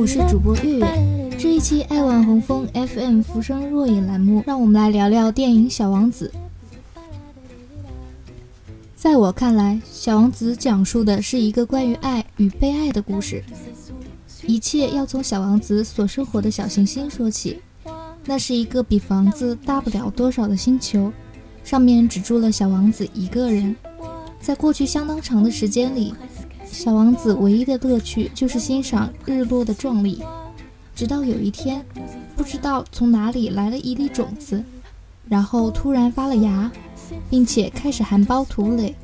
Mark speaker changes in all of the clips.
Speaker 1: 我是主播月月。这一期爱晚红枫 FM 浮生若影栏目，让我们来聊聊电影《小王子》。在我看来，《小王子》讲述的是一个关于爱与被爱的故事。一切要从小王子所生活的小行星说起。那是一个比房子大不了多少的星球，上面只住了小王子一个人。在过去相当长的时间里，小王子唯一的乐趣就是欣赏日落的壮丽。直到有一天，不知道从哪里来了一粒种子，然后突然发了芽，并且开始含苞吐蕾。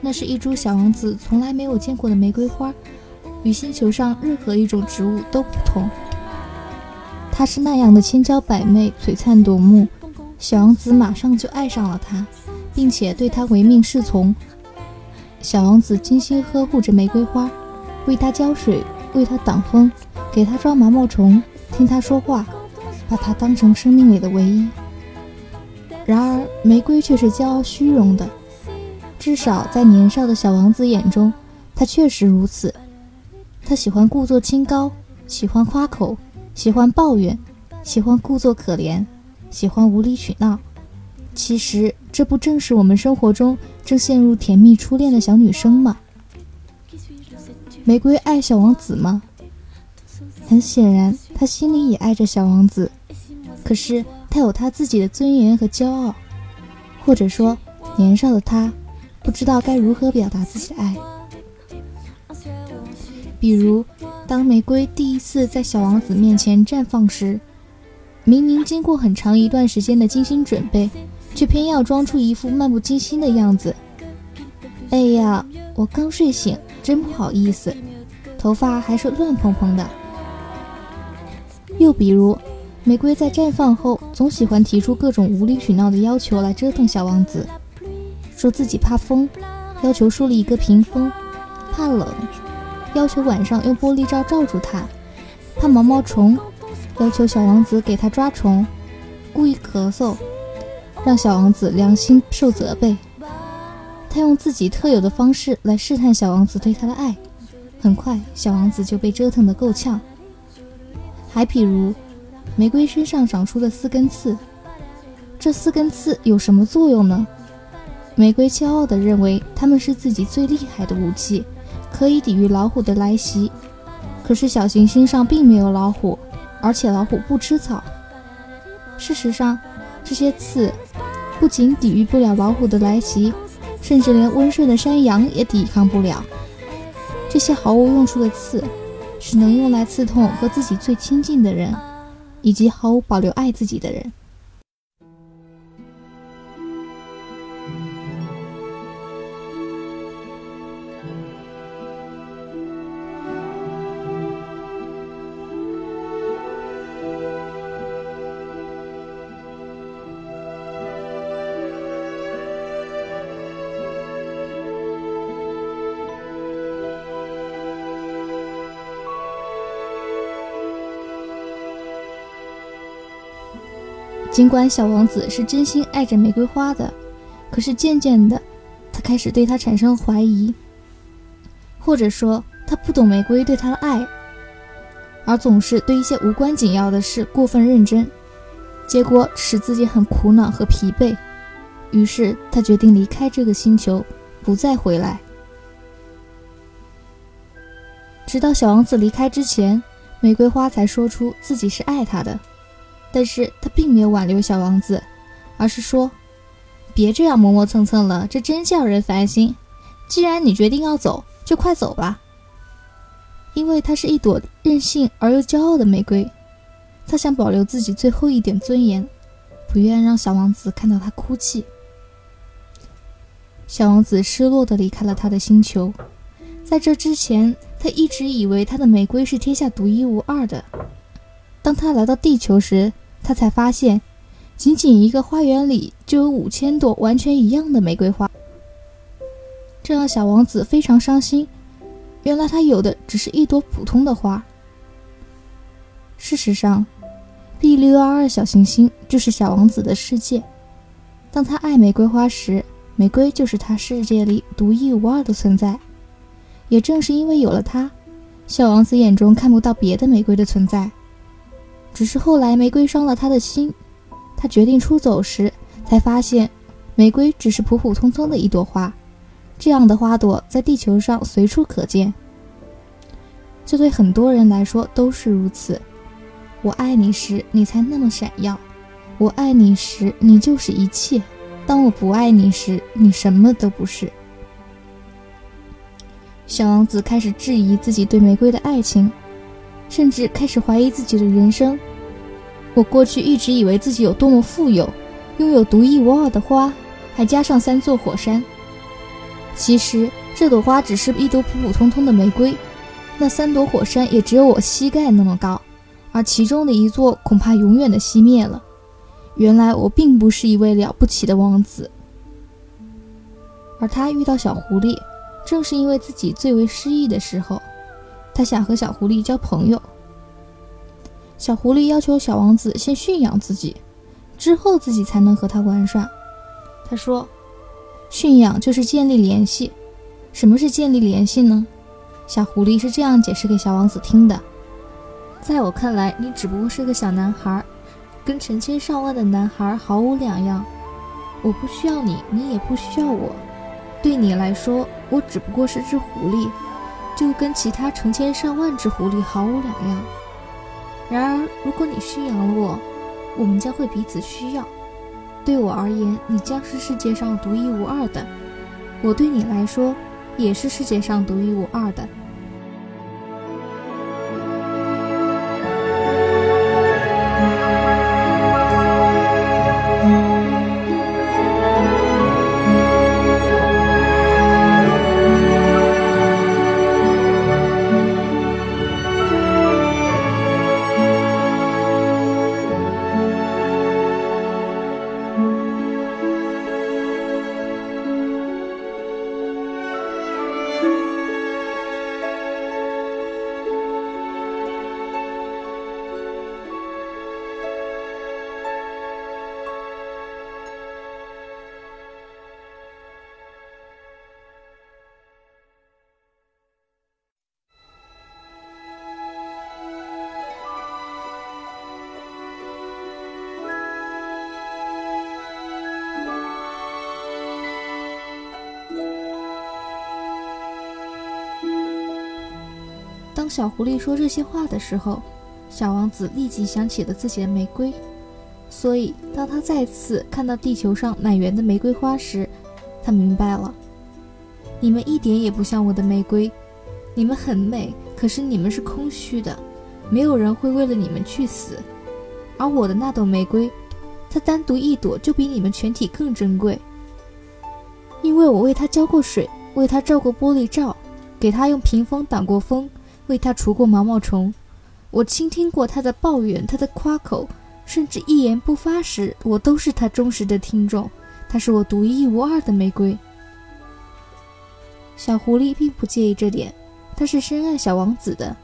Speaker 1: 那是一株小王子从来没有见过的玫瑰花，与星球上任何一种植物都不同。它是那样的千娇百媚、璀璨夺目，小王子马上就爱上了它，并且对它唯命是从。小王子精心呵护着玫瑰花，为它浇水，为它挡风，给它抓毛毛虫，听它说话，把它当成生命里的唯一。然而，玫瑰却是骄傲虚荣的，至少在年少的小王子眼中，它确实如此。他喜欢故作清高，喜欢夸口。喜欢抱怨，喜欢故作可怜，喜欢无理取闹。其实，这不正是我们生活中正陷入甜蜜初恋的小女生吗？玫瑰爱小王子吗？很显然，她心里也爱着小王子。可是，她有她自己的尊严和骄傲，或者说，年少的她不知道该如何表达自己的爱。比如。当玫瑰第一次在小王子面前绽放时，明明经过很长一段时间的精心准备，却偏要装出一副漫不经心的样子。哎呀，我刚睡醒，真不好意思，头发还是乱蓬蓬的。又比如，玫瑰在绽放后，总喜欢提出各种无理取闹的要求来折腾小王子，说自己怕风，要求树立一个屏风，怕冷。要求晚上用玻璃罩罩住他，怕毛毛虫；要求小王子给他抓虫，故意咳嗽，让小王子良心受责备。他用自己特有的方式来试探小王子对他的爱，很快小王子就被折腾得够呛。还譬如，玫瑰身上长出的四根刺，这四根刺有什么作用呢？玫瑰骄傲地认为它们是自己最厉害的武器。可以抵御老虎的来袭，可是小行星上并没有老虎，而且老虎不吃草。事实上，这些刺不仅抵御不了老虎的来袭，甚至连温顺的山羊也抵抗不了。这些毫无用处的刺，只能用来刺痛和自己最亲近的人，以及毫无保留爱自己的人。尽管小王子是真心爱着玫瑰花的，可是渐渐的，他开始对她产生怀疑，或者说他不懂玫瑰对他的爱，而总是对一些无关紧要的事过分认真，结果使自己很苦恼和疲惫。于是他决定离开这个星球，不再回来。直到小王子离开之前，玫瑰花才说出自己是爱他的。但是他并没有挽留小王子，而是说：“别这样磨磨蹭蹭了，这真叫人烦心。既然你决定要走，就快走吧。”因为它是一朵任性而又骄傲的玫瑰，他想保留自己最后一点尊严，不愿让小王子看到他哭泣。小王子失落地离开了他的星球，在这之前，他一直以为他的玫瑰是天下独一无二的。当他来到地球时，他才发现，仅仅一个花园里就有五千朵完全一样的玫瑰花，这让小王子非常伤心。原来他有的只是一朵普通的花。事实上，B 六二二小行星就是小王子的世界。当他爱玫瑰花时，玫瑰就是他世界里独一无二的存在。也正是因为有了他，小王子眼中看不到别的玫瑰的存在。只是后来玫瑰伤了他的心，他决定出走时，才发现玫瑰只是普普通通的一朵花。这样的花朵在地球上随处可见，这对很多人来说都是如此。我爱你时，你才那么闪耀；我爱你时，你就是一切；当我不爱你时，你什么都不是。小王子开始质疑自己对玫瑰的爱情，甚至开始怀疑自己的人生。我过去一直以为自己有多么富有，拥有独一无二的花，还加上三座火山。其实这朵花只是一朵普普通通的玫瑰，那三朵火山也只有我膝盖那么高，而其中的一座恐怕永远的熄灭了。原来我并不是一位了不起的王子。而他遇到小狐狸，正是因为自己最为失意的时候，他想和小狐狸交朋友。小狐狸要求小王子先驯养自己，之后自己才能和他玩耍。他说。驯养就是建立联系。什么是建立联系呢？小狐狸是这样解释给小王子听的：在我看来，你只不过是个小男孩，跟成千上万的男孩毫无两样。我不需要你，你也不需要我。对你来说，我只不过是只狐狸，就跟其他成千上万只狐狸毫无两样。如果你驯养了我，我们将会彼此需要。对我而言，你将是世界上独一无二的；我对你来说，也是世界上独一无二的。小狐狸说这些话的时候，小王子立即想起了自己的玫瑰。所以，当他再次看到地球上满园的玫瑰花时，他明白了：你们一点也不像我的玫瑰。你们很美，可是你们是空虚的，没有人会为了你们去死。而我的那朵玫瑰，它单独一朵就比你们全体更珍贵，因为我为它浇过水，为它罩过玻璃罩，给它用屏风挡过风。为他除过毛毛虫，我倾听过他的抱怨，他的夸口，甚至一言不发时，我都是他忠实的听众。他是我独一无二的玫瑰。小狐狸并不介意这点，他是深爱小王子的，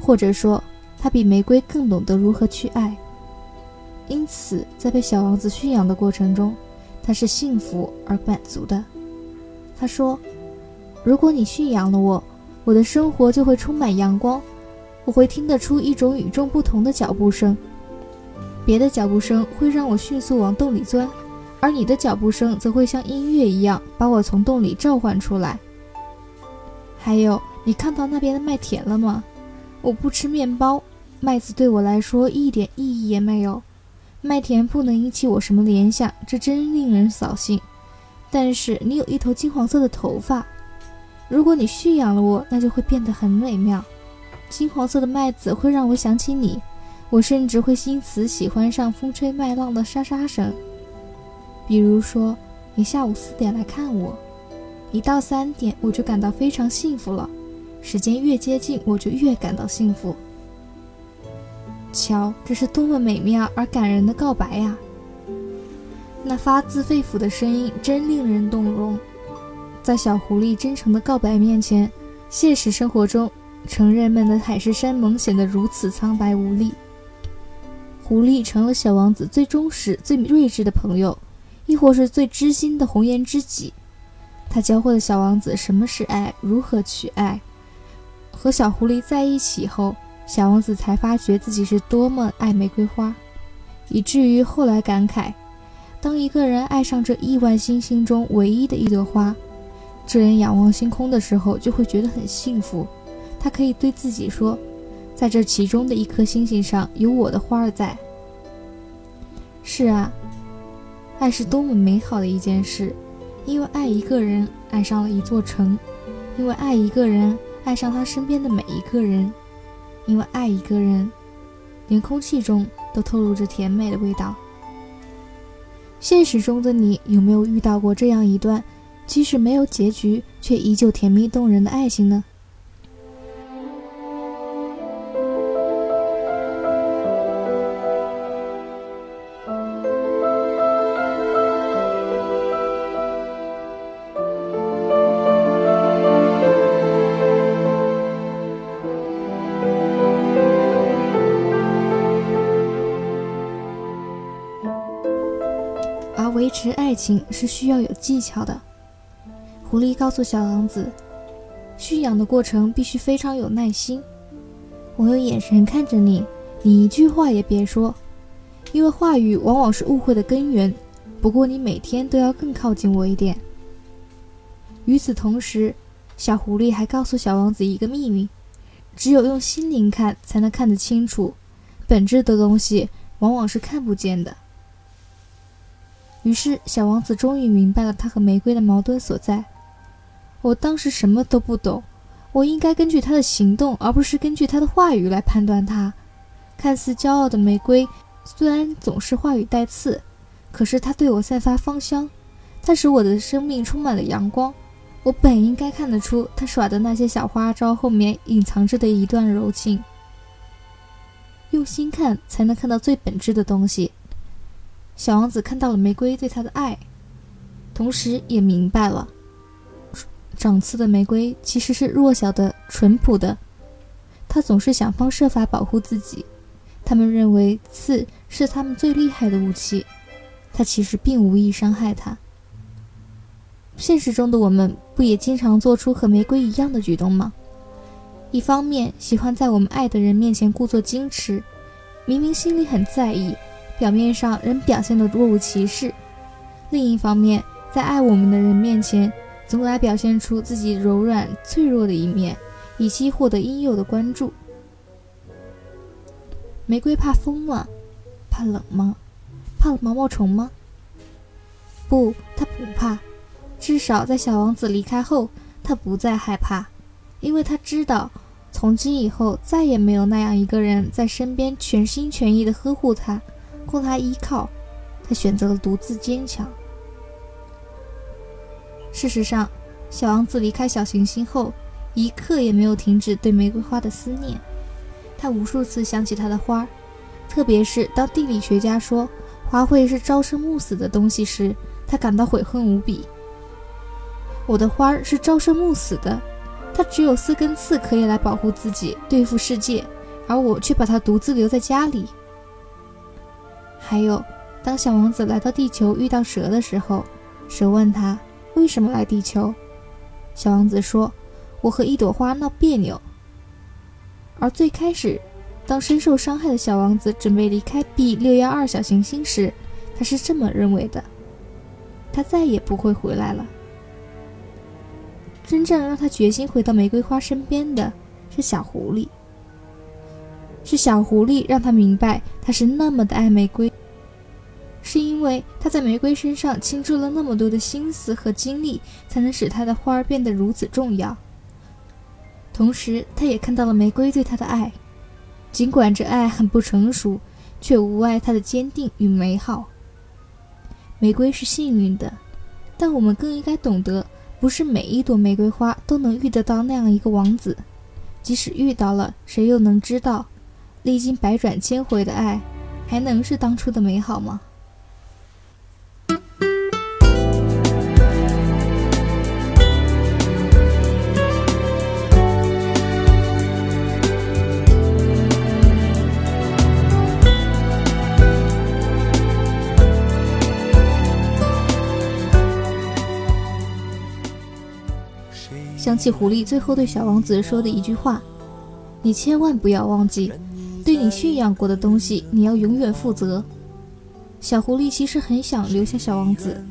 Speaker 1: 或者说，他比玫瑰更懂得如何去爱。因此，在被小王子驯养的过程中，他是幸福而满足的。他说：“如果你驯养了我。”我的生活就会充满阳光，我会听得出一种与众不同的脚步声。别的脚步声会让我迅速往洞里钻，而你的脚步声则会像音乐一样把我从洞里召唤出来。还有，你看到那边的麦田了吗？我不吃面包，麦子对我来说一点意义也没有。麦田不能引起我什么联想，这真令人扫兴。但是你有一头金黄色的头发。如果你驯养了我，那就会变得很美妙。金黄色的麦子会让我想起你，我甚至会因此喜欢上风吹麦浪的沙沙声。比如说，你下午四点来看我，一到三点我就感到非常幸福了。时间越接近，我就越感到幸福。瞧，这是多么美妙而感人的告白呀！那发自肺腑的声音真令人动容。在小狐狸真诚的告白面前，现实生活中成人们的海誓山盟显得如此苍白无力。狐狸成了小王子最忠实、最睿智的朋友，亦或是最知心的红颜知己。他教会了小王子什么是爱，如何去爱。和小狐狸在一起后，小王子才发觉自己是多么爱玫瑰花，以至于后来感慨：当一个人爱上这亿万星星中唯一的一朵花，这人仰望星空的时候就会觉得很幸福。他可以对自己说，在这其中的一颗星星上有我的花儿在。是啊，爱是多么美好的一件事，因为爱一个人，爱上了一座城；因为爱一个人，爱上他身边的每一个人；因为爱一个人，连空气中都透露着甜美的味道。现实中的你有没有遇到过这样一段，即使没有结局，却依旧甜蜜动人的爱情呢？而维持爱情是需要有技巧的。狐狸告诉小王子，驯养的过程必须非常有耐心。我用眼神看着你，你一句话也别说，因为话语往往是误会的根源。不过你每天都要更靠近我一点。与此同时，小狐狸还告诉小王子一个秘密：只有用心灵看，才能看得清楚。本质的东西往往是看不见的。于是，小王子终于明白了他和玫瑰的矛盾所在。我当时什么都不懂，我应该根据他的行动，而不是根据他的话语来判断他。看似骄傲的玫瑰，虽然总是话语带刺，可是它对我散发芳香，它使我的生命充满了阳光。我本应该看得出，他耍的那些小花招后面隐藏着的一段柔情。用心看，才能看到最本质的东西。小王子看到了玫瑰对他的爱，同时也明白了，长刺的玫瑰其实是弱小的、淳朴的。他总是想方设法保护自己。他们认为刺是他们最厉害的武器，它其实并无意伤害他。现实中的我们不也经常做出和玫瑰一样的举动吗？一方面喜欢在我们爱的人面前故作矜持，明明心里很在意。表面上仍表现得若无其事，另一方面，在爱我们的人面前，总爱表现出自己柔软脆弱的一面，以期获得应有的关注。玫瑰怕风吗？怕冷吗？怕毛毛虫吗？不，它不怕。至少在小王子离开后，他不再害怕，因为他知道，从今以后再也没有那样一个人在身边全心全意地呵护他。供他依靠，他选择了独自坚强。事实上，小王子离开小行星后，一刻也没有停止对玫瑰花的思念。他无数次想起他的花，特别是当地理学家说花卉是朝生暮死的东西时，他感到悔恨无比。我的花是朝生暮死的，它只有四根刺可以来保护自己，对付世界，而我却把它独自留在家里。还有，当小王子来到地球遇到蛇的时候，蛇问他为什么来地球。小王子说：“我和一朵花闹别扭。”而最开始，当深受伤害的小王子准备离开 B 六幺二小行星时，他是这么认为的：他再也不会回来了。真正让他决心回到玫瑰花身边的是小狐狸。是小狐狸让他明白，他是那么的爱玫瑰，是因为他在玫瑰身上倾注了那么多的心思和精力，才能使他的花儿变得如此重要。同时，他也看到了玫瑰对他的爱，尽管这爱很不成熟，却无碍他的坚定与美好。玫瑰是幸运的，但我们更应该懂得，不是每一朵玫瑰花都能遇得到那样一个王子，即使遇到了，谁又能知道？历经百转千回的爱，还能是当初的美好吗？想起狐狸最后对小王子说的一句话：“你千万不要忘记，对你驯养过的东西，你要永远负责。”小狐狸其实很想留下小王子，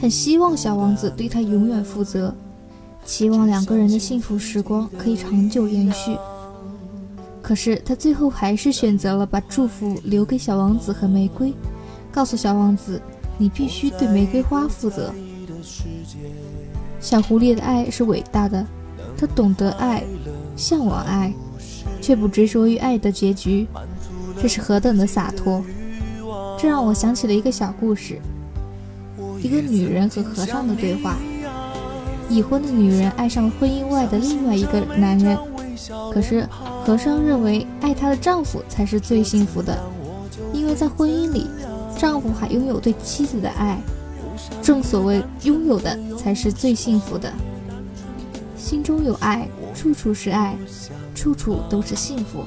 Speaker 1: 很希望小王子对他永远负责，期望两个人的幸福时光可以长久延续。可是他最后还是选择了把祝福留给小王子和玫瑰，告诉小王子：“你必须对玫瑰花负责。”小狐狸的爱是伟大的，他懂得爱，向往爱，却不执着于爱的结局，这是何等的洒脱！这让我想起了一个小故事：一个女人和和尚的对话。已婚的女人爱上了婚姻外的另外一个男人，可是。和尚认为，爱她的丈夫才是最幸福的，因为在婚姻里，丈夫还拥有对妻子的爱。正所谓，拥有的才是最幸福的。心中有爱，处处是爱，处处都是幸福。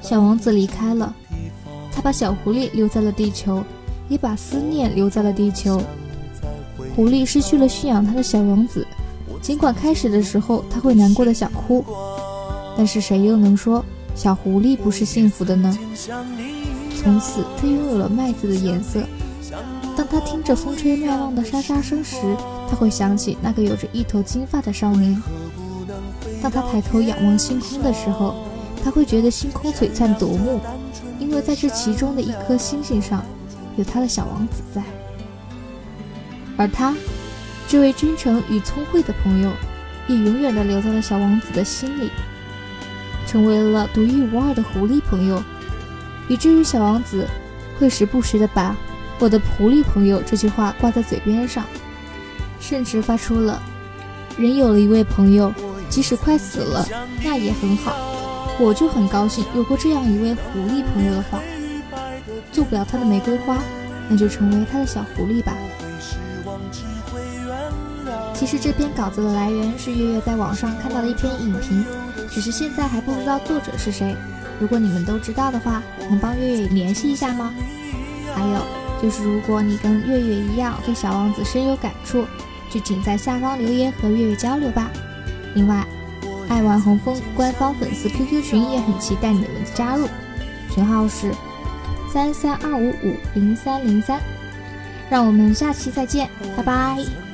Speaker 1: 小王子离开了，他把小狐狸留在了地球，也把思念留在了地球。狐狸失去了驯养它的小王子。尽管开始的时候他会难过的想哭，但是谁又能说小狐狸不是幸福的呢？从此他拥有了麦子的颜色。当他听着风吹麦浪的沙沙声时，他会想起那个有着一头金发的少年。当他抬头仰望星空的时候，他会觉得星空璀璨夺目，因为在这其中的一颗星星上，有他的小王子在，而他。这位真诚与聪慧的朋友，也永远地留在了小王子的心里，成为了独一无二的狐狸朋友，以至于小王子会时不时地把“我的狐狸朋友”这句话挂在嘴边上，甚至发出了“人有了一位朋友，即使快死了，那也很好，我就很高兴有过这样一位狐狸朋友”的话。做不了他的玫瑰花，那就成为他的小狐狸吧。其实这篇稿子的来源是月月在网上看到的一篇影评，只是现在还不知道作者是谁。如果你们都知道的话，能帮月月联系一下吗？还有就是，如果你跟月月一样对小王子深有感触，就请在下方留言和月月交流吧。另外，爱玩红枫官方粉丝 QQ 群也很期待你们的加入，群号是三三二五五零三零三。让我们下期再见，拜拜。